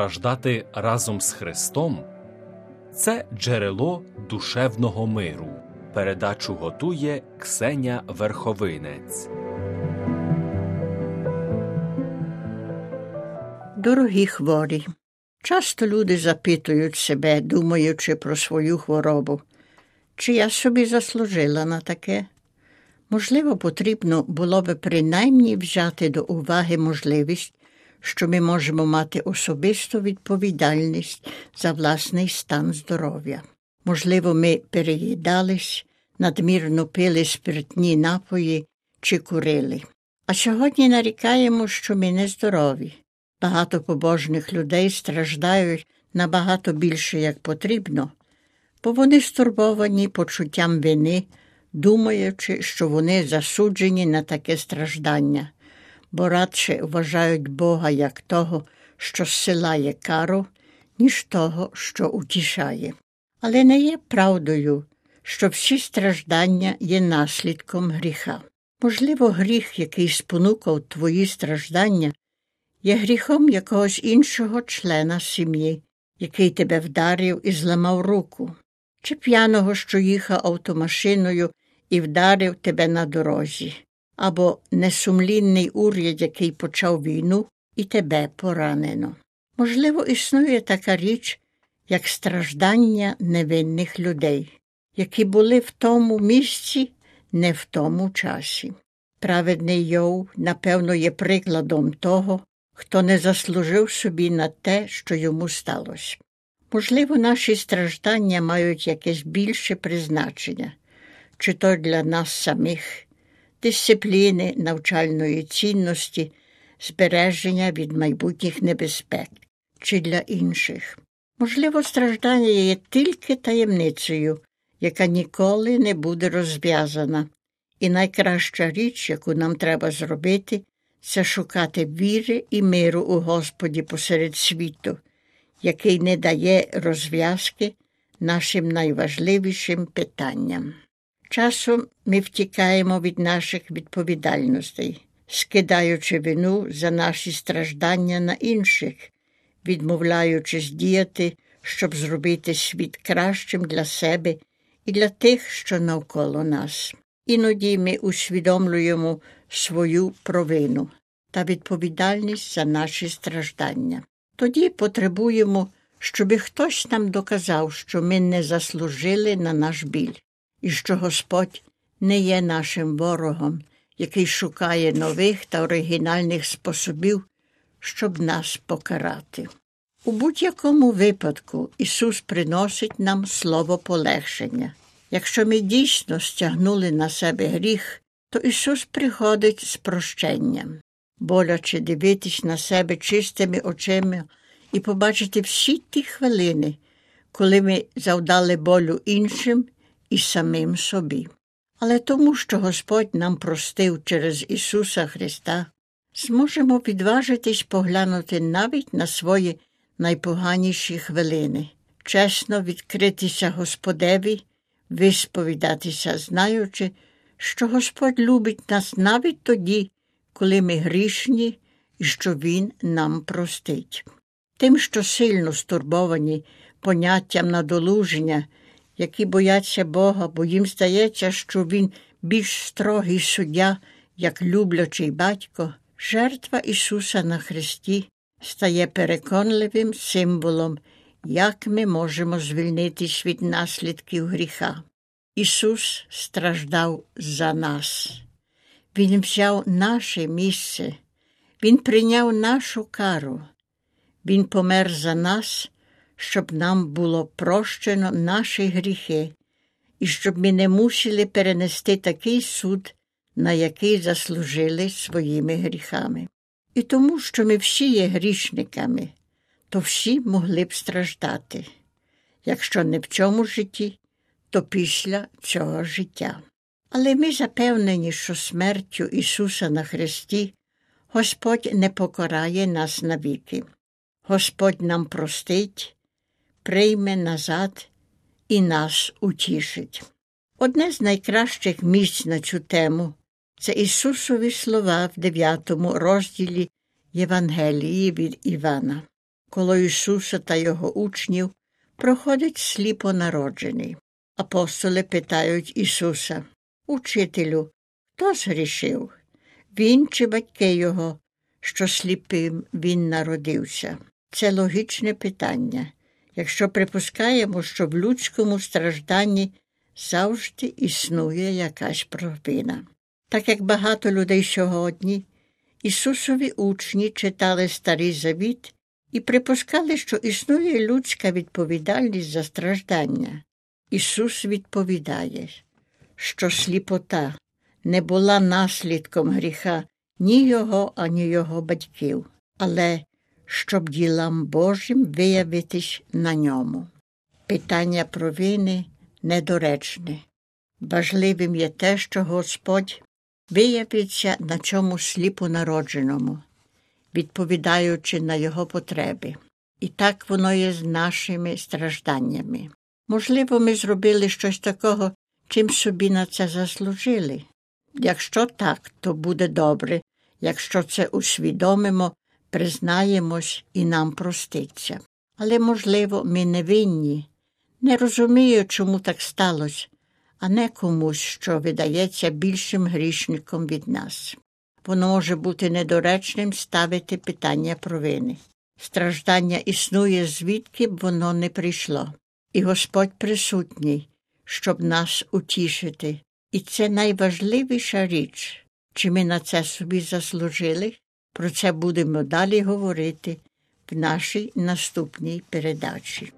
страждати разом з Христом це джерело душевного миру. Передачу готує Ксеня Верховинець. Дорогі хворі, часто люди запитують себе, думаючи про свою хворобу, чи я собі заслужила на таке. Можливо, потрібно було би принаймні взяти до уваги можливість, що ми можемо мати особисту відповідальність за власний стан здоров'я. Можливо, ми переїдались, надмірно пили спиртні напої чи курили. А сьогодні нарікаємо, що ми нездорові. Багато побожних людей страждають набагато більше, як потрібно, бо вони стурбовані почуттям вини, думаючи, що вони засуджені на таке страждання, бо радше вважають Бога як того, що зсилає кару, ніж того, що утішає. Але не є правдою, що всі страждання є наслідком гріха. Можливо, гріх, який спонукав твої страждання, є гріхом якогось іншого члена сім'ї, який тебе вдарив і зламав руку, чи п'яного, що їхав автомашиною і вдарив тебе на дорозі, або несумлінний уряд, який почав війну і тебе поранено. Можливо, існує така річ, як страждання невинних людей, які були в тому місці, не в тому часі. Праведний Йов, напевно, є прикладом того, хто не заслужив собі на те, що йому сталося. Можливо, наші страждання мають якесь більше призначення, чи то для нас самих, дисципліни, навчальної цінності, збереження від майбутніх небезпек, чи для інших. Можливо, страждання є тільки таємницею, яка ніколи не буде розв'язана, і найкраща річ, яку нам треба зробити, це шукати віри і миру у Господі посеред світу, який не дає розв'язки нашим найважливішим питанням. Часом ми втікаємо від наших відповідальностей, скидаючи вину за наші страждання на інших, відмовляючись діяти, щоб зробити світ кращим для себе і для тих, що навколо нас. Іноді ми усвідомлюємо свою провину та відповідальність за наші страждання. Тоді потребуємо, щоби хтось нам доказав, що ми не заслужили на наш біль, і що Господь не є нашим ворогом, який шукає нових та оригінальних способів, щоб нас покарати. У будь-якому випадку Ісус приносить нам слово полегшення. Якщо ми дійсно стягнули на себе гріх, то Ісус приходить з прощенням, боляче дивитись на себе чистими очима і побачити всі ті хвилини, коли ми завдали болю іншим і самим собі. Але тому, що Господь нам простив через Ісуса Христа, зможемо відважитись поглянути навіть на свої найпоганіші хвилини, чесно відкритися Господеві, висповідатися, знаючи, що Господь любить нас навіть тоді, коли ми грішні і що Він нам простить. Тим, що сильно стурбовані поняттям надолуження, які бояться Бога, бо їм здається, що Він більш строгий суддя, як люблячий батько, жертва Ісуса на Христі стає переконливим символом, як ми можемо звільнитись від наслідків гріха. Ісус страждав за нас. Він взяв наше місце, Він прийняв нашу кару, Він помер за нас, щоб нам було прощено наші гріхи, і щоб ми не мусили перенести такий суд, на який заслужили своїми гріхами. І тому, що ми всі є грішниками, то всі могли б страждати, якщо не в цьому житті, то після цього життя. Але ми запевнені, що смертю Ісуса на Христі Господь не покарає нас навіки. Господь нам простить, прийме назад і нас утішить. Одне з найкращих місць на цю тему це Ісусові слова в 9 розділі Євангелії від Івана. коло Ісуса та Його учнів проходить сліпо народжений. Апостоли питають Ісуса, Учителю, хто згрішив? Він чи батьки Його, що сліпим Він народився? Це логічне питання, якщо припускаємо, що в людському стражданні завжди існує якась провина. Так як багато людей сьогодні, Ісусові учні читали Старий Завіт і припускали, що існує людська відповідальність за страждання. Ісус відповідає, що сліпота не була наслідком гріха ні його, ані його батьків, але щоб ділам Божим виявитись на ньому. Питання провини недоречне. Важливим є те, що Господь виявиться на чому сліпо народженому, відповідаючи на його потреби. І так воно є з нашими стражданнями. Можливо, ми зробили щось такого, чим собі на це заслужили. Якщо так, то буде добре, якщо це усвідомимо, признаємось і нам проститься. Але, можливо, ми не винні, не розумію, чому так сталося, а не комусь, що видається більшим грішником від нас. Воно може бути недоречним ставити питання провини. Страждання існує, звідки б воно не прийшло. І Господь присутній, щоб нас утішити. І це найважливіша річ, чи ми на це собі заслужили. Про це будемо далі говорити в нашій наступній передачі.